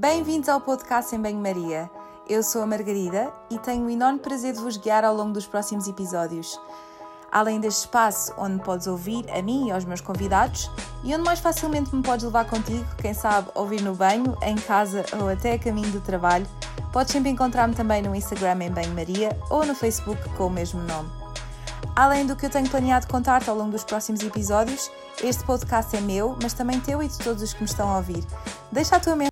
Bem-vindos ao podcast em Banho-Maria. Eu sou a Margarida e tenho o enorme prazer de vos guiar ao longo dos próximos episódios. Além deste espaço onde podes ouvir a mim e aos meus convidados e onde mais facilmente me podes levar contigo, quem sabe ouvir no banho, em casa ou até a caminho do trabalho, podes sempre encontrar-me também no Instagram em Banho-Maria ou no Facebook com o mesmo nome. Além do que eu tenho planeado contar-te ao longo dos próximos episódios, este podcast é meu, mas também teu e de todos os que me estão a ouvir. Deixa a tua mensagem.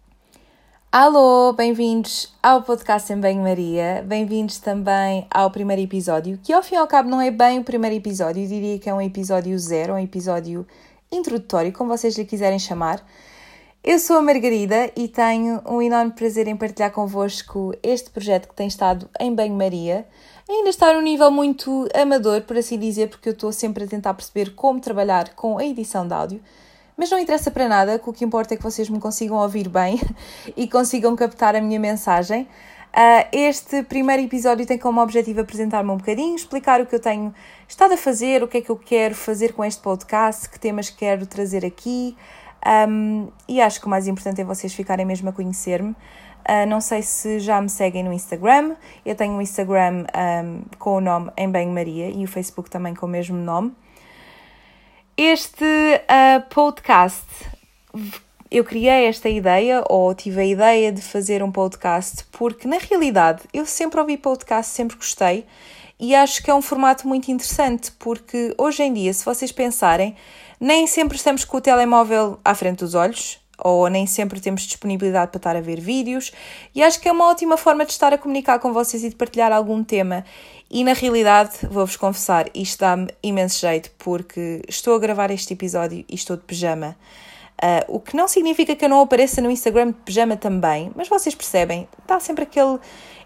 Alô, bem-vindos ao podcast em Banho-Maria, bem-vindos também ao primeiro episódio, que ao fim e ao cabo não é bem o primeiro episódio, eu diria que é um episódio zero, um episódio introdutório, como vocês lhe quiserem chamar. Eu sou a Margarida e tenho um enorme prazer em partilhar convosco este projeto que tem estado em Banho-Maria. Ainda está num nível muito amador, por assim dizer, porque eu estou sempre a tentar perceber como trabalhar com a edição de áudio. Mas não interessa para nada, o que importa é que vocês me consigam ouvir bem e consigam captar a minha mensagem. Uh, este primeiro episódio tem como objetivo apresentar-me um bocadinho, explicar o que eu tenho estado a fazer, o que é que eu quero fazer com este podcast, que temas quero trazer aqui. Um, e acho que o mais importante é vocês ficarem mesmo a conhecer-me. Uh, não sei se já me seguem no Instagram. Eu tenho um Instagram um, com o nome Em Bem Maria e o Facebook também com o mesmo nome. Este uh, podcast, eu criei esta ideia, ou tive a ideia de fazer um podcast, porque na realidade eu sempre ouvi podcast, sempre gostei, e acho que é um formato muito interessante, porque hoje em dia, se vocês pensarem, nem sempre estamos com o telemóvel à frente dos olhos, ou nem sempre temos disponibilidade para estar a ver vídeos, e acho que é uma ótima forma de estar a comunicar com vocês e de partilhar algum tema. E na realidade, vou-vos confessar, isto dá-me imenso jeito, porque estou a gravar este episódio e estou de pijama. Uh, o que não significa que eu não apareça no Instagram de pijama também, mas vocês percebem, está sempre aquele.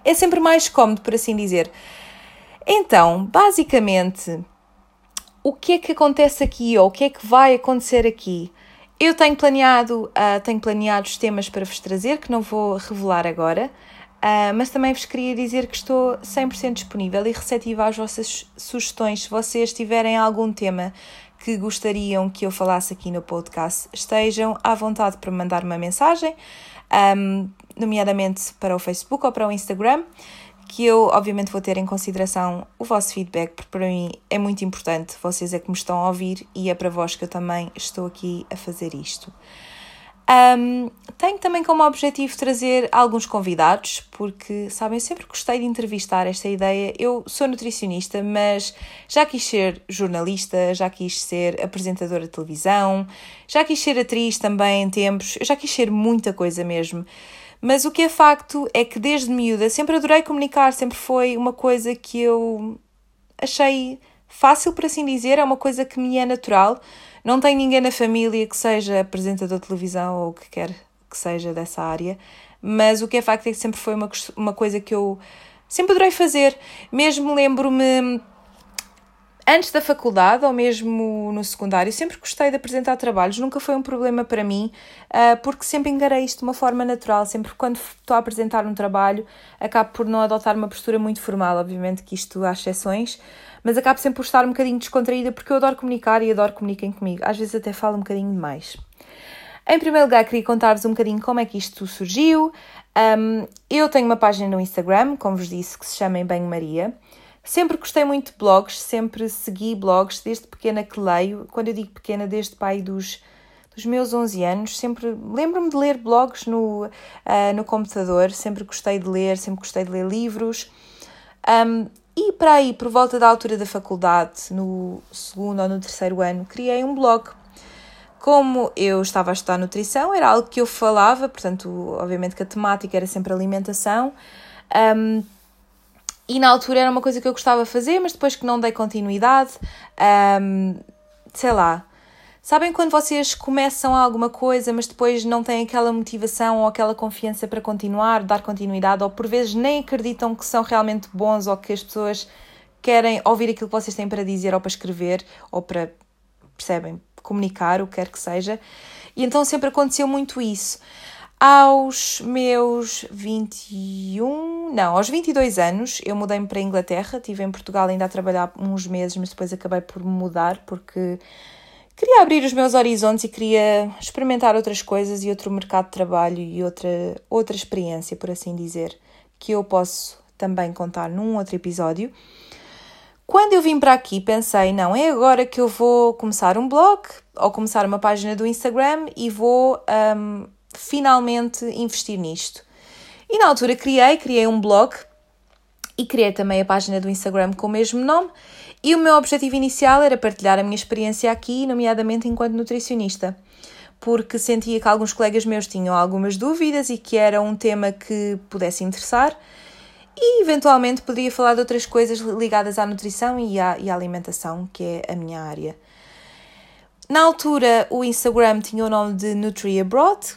É sempre mais cómodo, por assim dizer. Então, basicamente, o que é que acontece aqui ou o que é que vai acontecer aqui? Eu tenho planeado, uh, tenho planeado os temas para vos trazer, que não vou revelar agora, uh, mas também vos queria dizer que estou 100% disponível e receptiva às vossas sugestões. Se vocês tiverem algum tema que gostariam que eu falasse aqui no podcast, estejam à vontade para mandar uma mensagem, um, nomeadamente para o Facebook ou para o Instagram que eu obviamente vou ter em consideração o vosso feedback, porque para mim é muito importante, vocês é que me estão a ouvir e é para vós que eu também estou aqui a fazer isto. Um, tenho também como objetivo trazer alguns convidados, porque sabem, eu sempre gostei de entrevistar esta ideia. Eu sou nutricionista, mas já quis ser jornalista, já quis ser apresentadora de televisão, já quis ser atriz também em tempos, eu já quis ser muita coisa mesmo. Mas o que é facto é que desde miúda sempre adorei comunicar, sempre foi uma coisa que eu achei fácil, por assim dizer, é uma coisa que me é natural. Não tenho ninguém na família que seja apresentador de televisão ou que quer que seja dessa área, mas o que é facto é que sempre foi uma, uma coisa que eu sempre adorei fazer. Mesmo lembro-me antes da faculdade ou mesmo no secundário, sempre gostei de apresentar trabalhos, nunca foi um problema para mim, uh, porque sempre engarei isto de uma forma natural. Sempre quando estou a apresentar um trabalho, acabo por não adotar uma postura muito formal, obviamente que isto há exceções, mas acabo sempre por estar um bocadinho descontraída porque eu adoro comunicar e adoro que comuniquem comigo. Às vezes até falo um bocadinho demais. Em primeiro lugar, queria contar-vos um bocadinho como é que isto surgiu. Eu tenho uma página no Instagram, como vos disse, que se chama Em Banho Maria. Sempre gostei muito de blogs, sempre segui blogs, desde pequena que leio. Quando eu digo pequena, desde pai dos, dos meus 11 anos, sempre lembro-me de ler blogs no, uh, no computador, sempre gostei de ler, sempre gostei de ler livros. Um, e para aí, por volta da altura da faculdade, no segundo ou no terceiro ano, criei um blog. Como eu estava a estudar nutrição, era algo que eu falava, portanto, obviamente que a temática era sempre alimentação. Um, e na altura era uma coisa que eu gostava de fazer, mas depois que não dei continuidade, um, sei lá. Sabem quando vocês começam alguma coisa, mas depois não têm aquela motivação ou aquela confiança para continuar, dar continuidade, ou por vezes nem acreditam que são realmente bons ou que as pessoas querem ouvir aquilo que vocês têm para dizer ou para escrever ou para, percebem, comunicar, o que quer que seja. E então sempre aconteceu muito isso. Aos meus 21, não, aos 22 anos, eu mudei-me para a Inglaterra. Estive em Portugal ainda a trabalhar uns meses, mas depois acabei por mudar porque queria abrir os meus horizontes e queria experimentar outras coisas e outro mercado de trabalho e outra, outra experiência, por assim dizer, que eu posso também contar num outro episódio. Quando eu vim para aqui, pensei, não, é agora que eu vou começar um blog ou começar uma página do Instagram e vou um, finalmente investir nisto. E na altura criei, criei um blog e criei também a página do Instagram com o mesmo nome. E o meu objetivo inicial era partilhar a minha experiência aqui, nomeadamente enquanto nutricionista, porque sentia que alguns colegas meus tinham algumas dúvidas e que era um tema que pudesse interessar e eventualmente poderia falar de outras coisas ligadas à nutrição e à, e à alimentação, que é a minha área. Na altura, o Instagram tinha o nome de Nutri Abroad,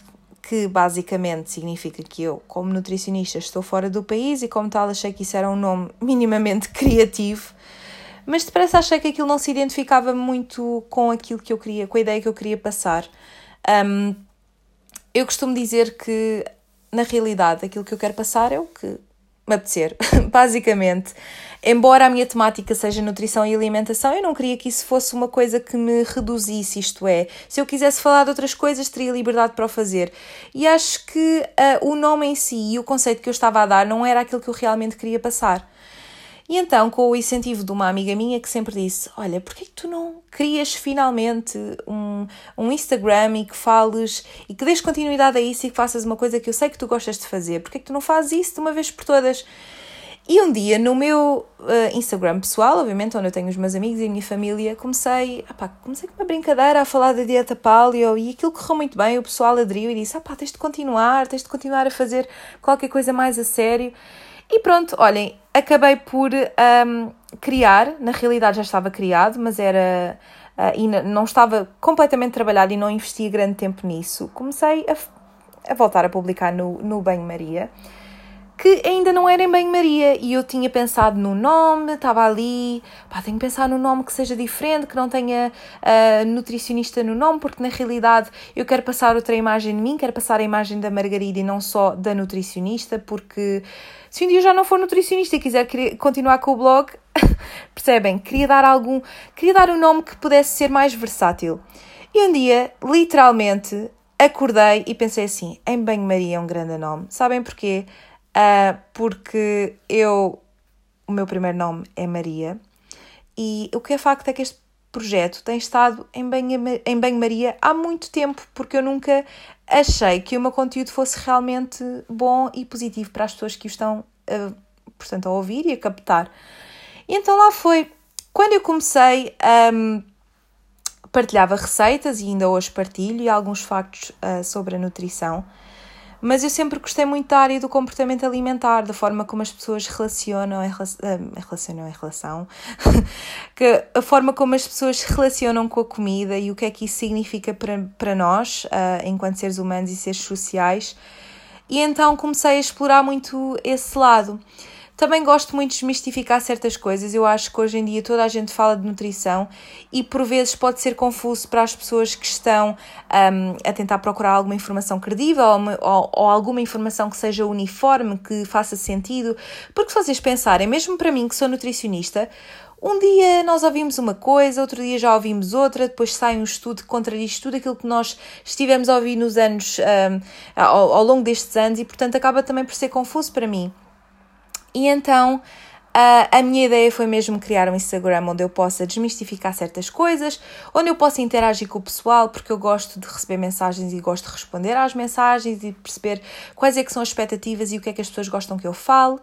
que basicamente significa que eu, como nutricionista, estou fora do país e, como tal, achei que isso era um nome minimamente criativo. Mas depressa achei que aquilo não se identificava muito com aquilo que eu queria, com a ideia que eu queria passar. Um, eu costumo dizer que, na realidade, aquilo que eu quero passar é o que me apetecer, basicamente. Embora a minha temática seja nutrição e alimentação, eu não queria que isso fosse uma coisa que me reduzisse, isto é, se eu quisesse falar de outras coisas, teria liberdade para o fazer. E acho que uh, o nome em si e o conceito que eu estava a dar não era aquilo que eu realmente queria passar. E então, com o incentivo de uma amiga minha que sempre disse: Olha, porquê que tu não crias finalmente um, um Instagram e que fales e que dês continuidade a isso e que faças uma coisa que eu sei que tu gostas de fazer? Porquê que tu não fazes isso de uma vez por todas? E um dia, no meu uh, Instagram pessoal, obviamente, onde eu tenho os meus amigos e a minha família, comecei, apá, comecei com uma brincadeira a falar da dieta paleo e aquilo correu muito bem, o pessoal aderiu e disse, ah tens de continuar, tens de continuar a fazer qualquer coisa mais a sério. E pronto, olhem, acabei por um, criar, na realidade já estava criado, mas era. Uh, e não estava completamente trabalhado e não investia grande tempo nisso. Comecei a, a voltar a publicar no, no Banho Maria que ainda não era em banho-maria e eu tinha pensado no nome, estava ali, pá, tenho que pensar no nome que seja diferente, que não tenha uh, nutricionista no nome, porque na realidade eu quero passar outra imagem de mim, quero passar a imagem da Margarida e não só da nutricionista, porque se um dia eu já não for nutricionista e quiser continuar com o blog, percebem? Queria dar algum, queria dar um nome que pudesse ser mais versátil. E um dia, literalmente, acordei e pensei assim: em banho-maria é um grande nome. Sabem porquê? Uh, porque eu, o meu primeiro nome é Maria, e o que é facto é que este projeto tem estado em banho-maria há muito tempo, porque eu nunca achei que o meu conteúdo fosse realmente bom e positivo para as pessoas que o estão, uh, portanto, a ouvir e a captar. E então lá foi. Quando eu comecei, um, partilhava receitas e ainda hoje partilho e alguns factos uh, sobre a nutrição mas eu sempre gostei muito da área do comportamento alimentar, da forma como as pessoas relacionam em, eh, relacionam em relação, que a forma como as pessoas se relacionam com a comida e o que é que isso significa para, para nós, uh, enquanto seres humanos e seres sociais. E então comecei a explorar muito esse lado. Também gosto muito de desmistificar certas coisas. Eu acho que hoje em dia toda a gente fala de nutrição e por vezes pode ser confuso para as pessoas que estão um, a tentar procurar alguma informação credível ou, ou, alguma informação que seja uniforme, que faça sentido. Porque se vocês pensarem, mesmo para mim que sou nutricionista, um dia nós ouvimos uma coisa, outro dia já ouvimos outra, depois sai um estudo que contradiz tudo aquilo que nós estivemos a ouvir nos anos, um, ao, ao longo destes anos, e portanto acaba também por ser confuso para mim. E então a minha ideia foi mesmo criar um Instagram onde eu possa desmistificar certas coisas, onde eu possa interagir com o pessoal, porque eu gosto de receber mensagens e gosto de responder às mensagens e perceber quais é que são as expectativas e o que é que as pessoas gostam que eu fale.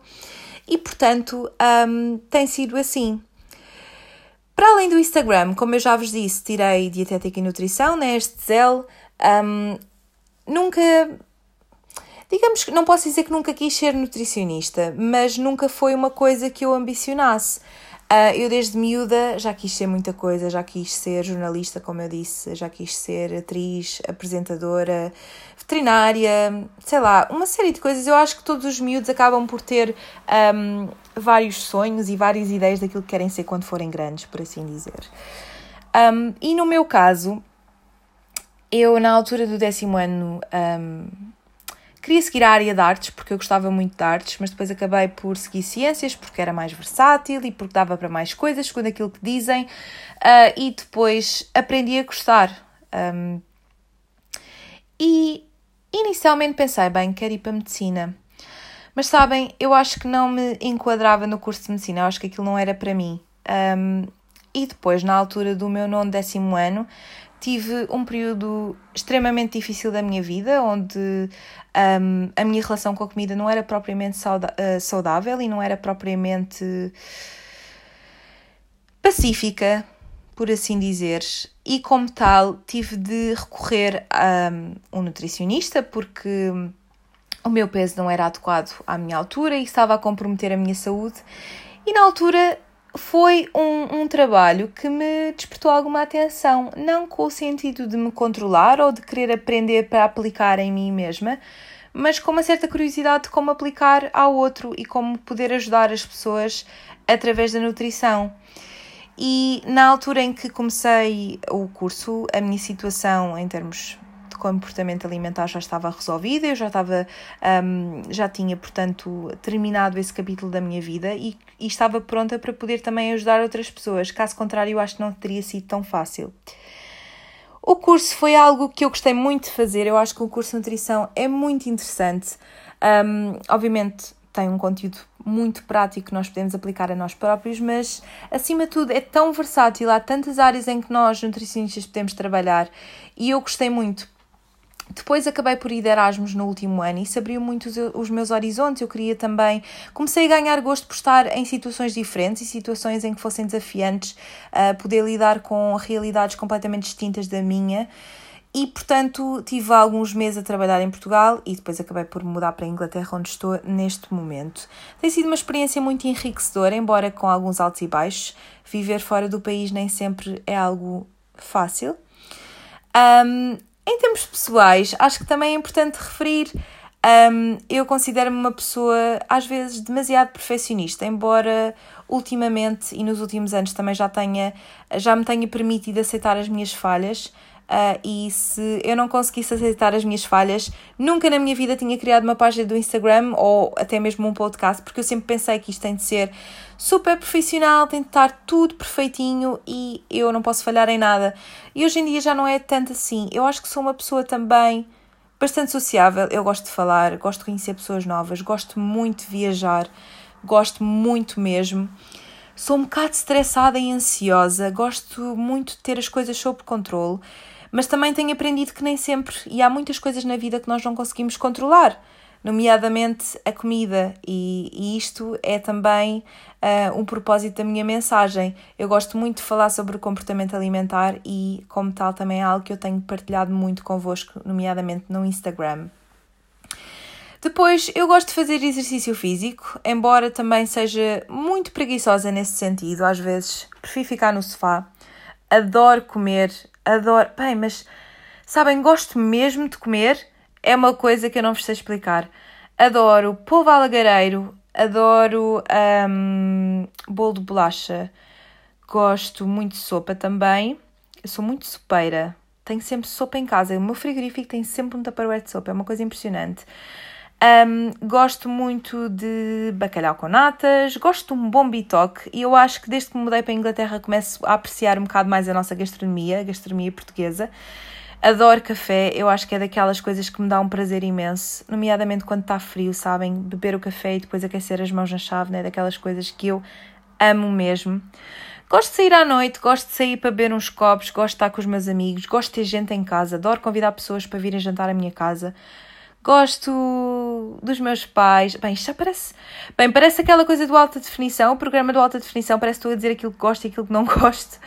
E portanto, um, tem sido assim. Para além do Instagram, como eu já vos disse, tirei dietética e nutrição, né, este Zel, um, nunca digamos que não posso dizer que nunca quis ser nutricionista, mas nunca foi uma coisa que eu ambicionasse. Uh, eu desde miúda já quis ser muita coisa, já quis ser jornalista, como eu disse, já quis ser atriz, apresentadora, veterinária, sei lá, uma série de coisas. Eu acho que todos os miúdos acabam por ter um, vários sonhos e várias ideias daquilo que querem ser quando forem grandes, por assim dizer. Um, e no meu caso, eu na altura do décimo ano um, queria seguir a área de artes, porque eu gostava muito de artes, mas depois acabei por seguir ciências, porque era mais versátil e porque dava para mais coisas, segundo aquilo que dizem, uh, e depois aprendi a gostar. Um, e inicialmente pensei, bem, quero ir para a medicina. Mas sabem, eu acho que não me enquadrava no curso de medicina, eu acho que aquilo não era para mim. Um, e depois, na altura do meu nono décimo ano, tive um período extremamente difícil da minha vida, onde um, a minha relação com a comida não era propriamente uh, saudável e não era propriamente pacífica, por assim dizer. E como tal, tive de recorrer a um nutricionista porque o meu peso não era adequado à minha altura e estava a comprometer a minha saúde. E na altura foi um, um, trabalho que me despertou alguma atenção, não com o sentido de me controlar ou de querer aprender para aplicar em mim mesma, mas com uma certa curiosidade de como aplicar ao outro e como poder ajudar as pessoas através da nutrição. E na altura em que comecei o curso, a minha situação em termos comportamento alimentar já estava resolvida, eu já estava, um, já tinha, portanto, terminado esse capítulo da minha vida e, e estava pronta para poder também ajudar outras pessoas. Caso contrário, acho que não teria sido tão fácil. O curso foi algo que eu gostei muito de fazer. Eu acho que o curso de nutrição é muito interessante. Um, obviamente, tem um conteúdo muito prático que nós podemos aplicar a nós próprios, mas acima de tudo é tão versátil, há tantas áreas em que nós, nutricionistas, podemos trabalhar e eu gostei muito depois acabei por ir de Erasmus no último ano e se abriu muito os, os, meus horizontes. Eu queria também. Comecei a ganhar gosto por estar em situações diferentes e situações em que fossem desafiantes, uh, poder lidar com realidades completamente distintas da minha. E, portanto, tive alguns meses a trabalhar em Portugal e depois acabei por mudar para a Inglaterra, onde estou neste momento. Tem sido uma experiência muito enriquecedora, embora com alguns altos e baixos. Viver fora do país nem sempre é algo fácil. Um, em termos pessoais, acho que também é importante referir. Um, eu considero-me uma pessoa, às vezes, demasiado perfeccionista, embora ultimamente e nos últimos anos também já tenha, já me tenha permitido aceitar as minhas falhas. Uh, e se eu não conseguisse aceitar as minhas falhas, nunca na minha vida tinha criado uma página do Instagram ou até mesmo um podcast, porque eu sempre pensei que isto tem de ser super profissional, tem de estar tudo perfeitinho e eu não posso falhar em nada. E hoje em dia já não é tanto assim. Eu acho que sou uma pessoa também bastante sociável. Eu gosto de falar, gosto de conhecer pessoas novas, gosto muito de viajar, gosto muito mesmo. Sou um bocado estressada e ansiosa, gosto muito de ter as coisas sob controle mas também tenho aprendido que nem sempre, e há muitas coisas na vida que nós não conseguimos controlar, nomeadamente a comida, e, e isto é também uh, um propósito da minha mensagem. Eu gosto muito de falar sobre o comportamento alimentar e, como tal, também é algo que eu tenho partilhado muito convosco, nomeadamente no Instagram. Depois, eu gosto de fazer exercício físico, embora também seja muito preguiçosa nesse sentido, às vezes prefiro ficar no sofá. Adoro comer, adoro. Bem, mas sabem, gosto mesmo de comer. É uma coisa que eu não vos sei explicar. Adoro polvo alagareiro, adoro um, bolo de bolacha, gosto muito de sopa também. Eu sou muito sopeira, tenho sempre sopa em casa. O meu frigorífico tem sempre um tupperware de sopa, é uma coisa impressionante. Um, gosto muito de bacalhau com natas, gosto de um bom bitoque e eu acho que desde que me mudei para a Inglaterra começo a apreciar um bocado mais a nossa gastronomia, a gastronomia portuguesa. Adoro café, eu acho que é daquelas coisas que me dá um prazer imenso, nomeadamente quando está frio, sabem? Beber o café e depois aquecer as mãos na chave, né? Daquelas coisas que eu amo mesmo. Gosto de sair à noite, gosto de sair para beber uns copos, gosto de estar com os meus amigos, gosto de ter gente em casa, adoro convidar pessoas para virem jantar à minha casa. Gosto dos meus pais. Bem, isto já parece. Bem, parece aquela coisa do alta definição. O programa do alta definição parece que estou a dizer aquilo que gosto e aquilo que não gosto.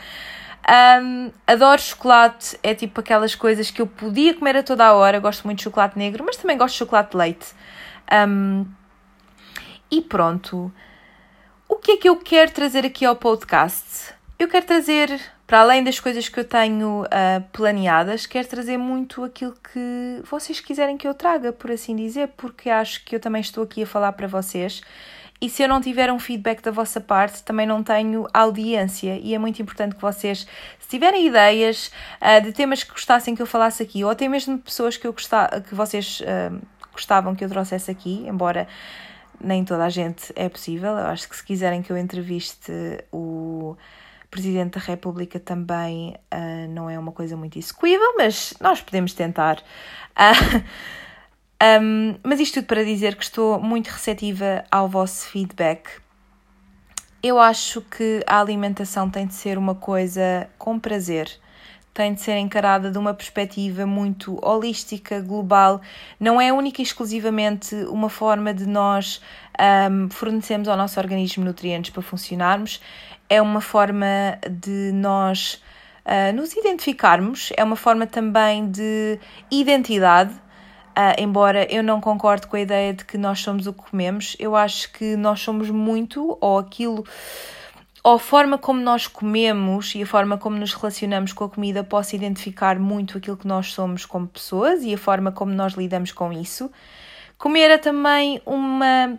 Um, adoro chocolate, é tipo aquelas coisas que eu podia comer a toda a hora. Gosto muito de chocolate negro, mas também gosto de chocolate de leite. Um, e pronto. O que é que eu quero trazer aqui ao podcast? Eu quero trazer para além das coisas que eu tenho uh, planeadas, quero trazer muito aquilo que vocês quiserem que eu traga, por assim dizer, porque acho que eu também estou aqui a falar para vocês. E se eu não tiver um feedback da vossa parte, também não tenho audiência. E é muito importante que vocês, se tiverem ideias uh, de temas que gostassem que eu falasse aqui, ou até mesmo de pessoas que, eu gostar, que vocês uh, gostavam que eu trouxesse aqui, embora nem toda a gente é possível. Eu acho que se quiserem que eu entreviste o Presidente da República também uh, não é uma coisa muito execuível, mas nós podemos tentar. Uh, um, mas isto tudo para dizer que estou muito receptiva ao vosso feedback. Eu acho que a alimentação tem de ser uma coisa com prazer tem de ser encarada de uma perspectiva muito holística, global. Não é única e exclusivamente uma forma de nós um, fornecermos ao nosso organismo nutrientes para funcionarmos, é uma forma de nós uh, nos identificarmos, é uma forma também de identidade. Uh, embora eu não concorde com a ideia de que nós somos o que comemos, eu acho que nós somos muito, ou aquilo a forma como nós comemos e a forma como nos relacionamos com a comida possa identificar muito aquilo que nós somos como pessoas e a forma como nós lidamos com isso. Comer é também uma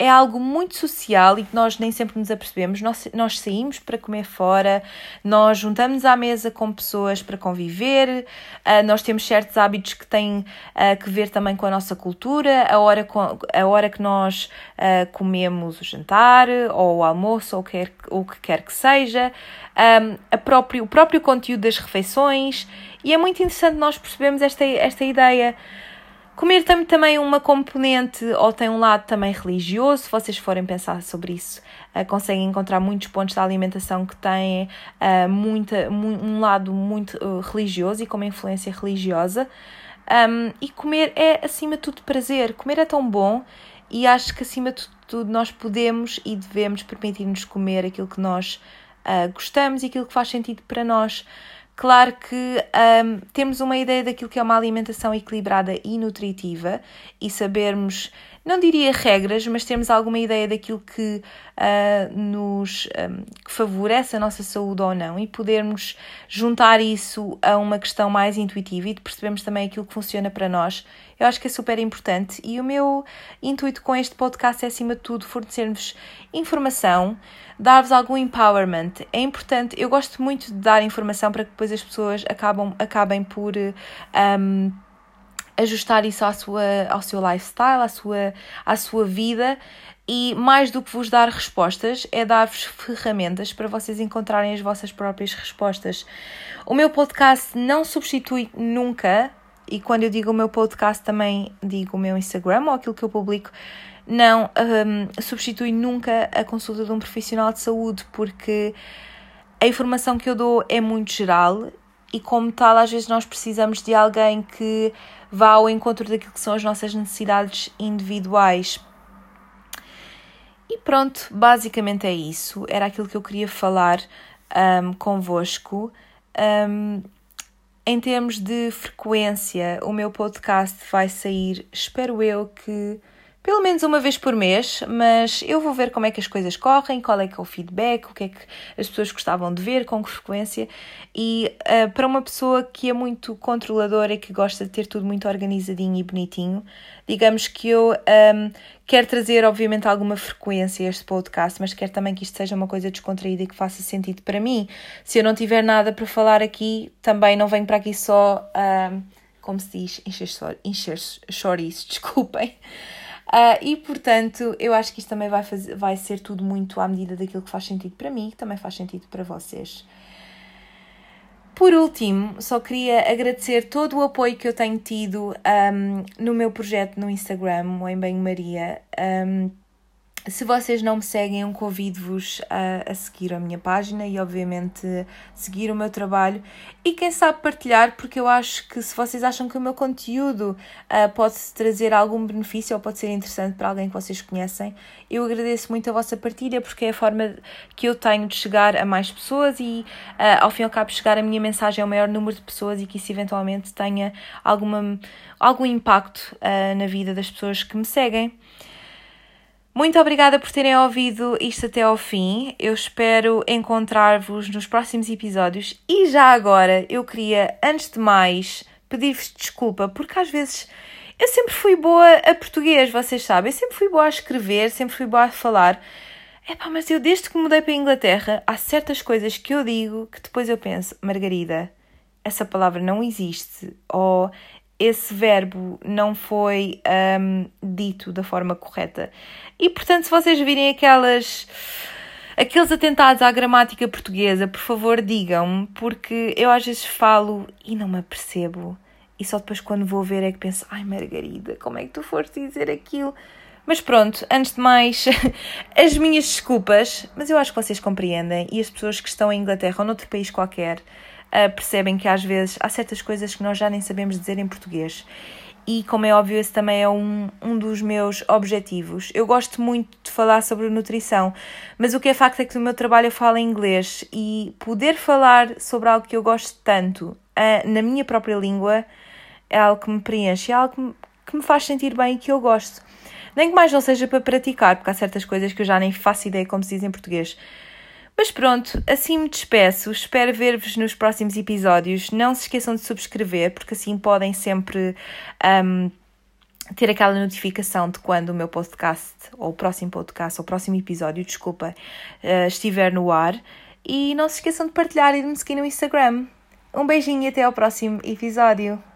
é algo muito social e que nós nem sempre nos apercebemos. Nós, nós saímos para comer fora, nós juntamos à mesa com pessoas para conviver, uh, nós temos certos hábitos que têm uh, que ver também com a nossa cultura, a hora, com, a hora que nós uh, comemos o jantar ou o almoço ou quer, o que quer que seja, um, a próprio, o próprio conteúdo das refeições. E é muito interessante nós percebermos esta, esta ideia. Comer tem também uma componente ou tem um lado também religioso, se vocês forem pensar sobre isso, uh, conseguem encontrar muitos pontos da alimentação que têm uh, muita, um lado muito uh, religioso e com uma influência religiosa. Um, e comer é, acima de tudo, prazer. Comer é tão bom e acho que, acima de tudo, nós podemos e devemos permitir-nos comer aquilo que nós gostamos e aquilo que faz sentido para nós. Claro que um, temos uma ideia daquilo que é uma alimentação equilibrada e nutritiva e sabermos, não diria regras, mas termos alguma ideia daquilo que uh, nos um, que favorece a nossa saúde ou não e podermos juntar isso a uma questão mais intuitiva e de percebermos também aquilo que funciona para nós eu acho que é super importante e o meu intuito com este podcast é, acima de tudo, fornecer-vos informação, dar-vos algum empowerment. É importante, eu gosto muito de dar informação para que depois as pessoas acabam, acabem por. Um, ajustar isso à sua, ao seu lifestyle, à sua, à sua vida e mais do que vos dar respostas, é dar-vos ferramentas para vocês encontrarem as vossas próprias respostas. O meu podcast não substitui nunca e quando eu digo o meu podcast, também digo o meu Instagram ou aquilo que eu publico. Não um, substitui nunca a consulta de um profissional de saúde, porque a informação que eu dou é muito geral e, como tal, às vezes nós precisamos de alguém que vá ao encontro daquilo que são as nossas necessidades individuais. E pronto, basicamente é isso. Era aquilo que eu queria falar um, convosco. Um, em termos de frequência, o meu podcast vai sair, espero eu que pelo menos uma vez por mês, mas eu vou ver como é que as coisas correm, qual é que é o feedback, o que é que as pessoas gostavam de ver, com que frequência. E uh, para uma pessoa que é muito controladora e que gosta de ter tudo muito organizadinho e bonitinho, digamos que eu um, quero trazer, obviamente, alguma frequência a este podcast, mas quero também que isto seja uma coisa descontraída e que faça sentido para mim. Se eu não tiver nada para falar aqui, também não venho para aqui só, um, como se diz, encher, encher chouriços, desculpem. Uh, e portanto, eu acho que isto também vai, fazer, vai ser tudo muito à medida daquilo que faz sentido para mim, que também faz sentido para vocês. Por último, só queria agradecer todo o apoio que eu tenho tido um, no meu projeto no Instagram, o Em Bem Maria. Um, se vocês não me seguem, eu convido-vos a, a, seguir a minha página e, obviamente, seguir o meu trabalho e, quem sabe, partilhar, porque eu acho que se vocês acham que o meu conteúdo uh, pode trazer algum benefício ou pode ser interessante para alguém que vocês conhecem, eu agradeço muito a vossa partilha, porque é a forma que eu tenho de chegar a mais pessoas e, uh, ao fim e ao cabo, chegar a minha mensagem ao maior número de pessoas e que isso eventualmente tenha alguma, algum impacto uh, na vida das pessoas que me seguem. Muito obrigada por terem ouvido isto até ao fim. Eu espero encontrar-vos nos próximos episódios. E já agora, eu queria, antes de mais, pedir-vos desculpa, porque às vezes eu sempre fui boa a português, vocês sabem. Eu sempre fui boa a escrever, sempre fui boa a falar. Epá, mas eu desde que mudei para a Inglaterra, há certas coisas que eu digo que depois eu penso, Margarida, essa palavra não existe. Ou esse verbo não foi um, dito da forma correta. E portanto, se vocês virem aquelas aqueles atentados à gramática portuguesa, por favor, digam-me, porque eu às vezes falo e não me apercebo. E só depois, quando vou ver, é que penso: ai, Margarida, como é que tu foste dizer aquilo? Mas pronto, antes de mais, as minhas desculpas, mas eu acho que vocês compreendem e as pessoas que estão em Inglaterra ou noutro país qualquer uh, percebem que às vezes há certas coisas que nós já nem sabemos dizer em português. E como é óbvio, esse também é um, um dos meus objetivos. Eu gosto muito de falar sobre nutrição, mas o que é facto é que no meu trabalho eu falo em inglês e poder falar sobre algo que eu gosto tanto uh, na minha própria língua é algo que me preenche, é algo que me, que me faz sentir bem e que eu gosto. Nem que mais não seja para praticar, porque há certas coisas que eu já nem faço ideia como se diz em português. Mas pronto, assim me despeço. Espero ver-vos nos próximos episódios. Não se esqueçam de subscrever, porque assim podem sempre um, ter aquela notificação de quando o meu podcast, ou o próximo podcast, ou o próximo episódio, desculpa, uh, estiver no ar. E não se esqueçam de partilhar e de me seguir no Instagram. Um beijinho e até ao próximo episódio.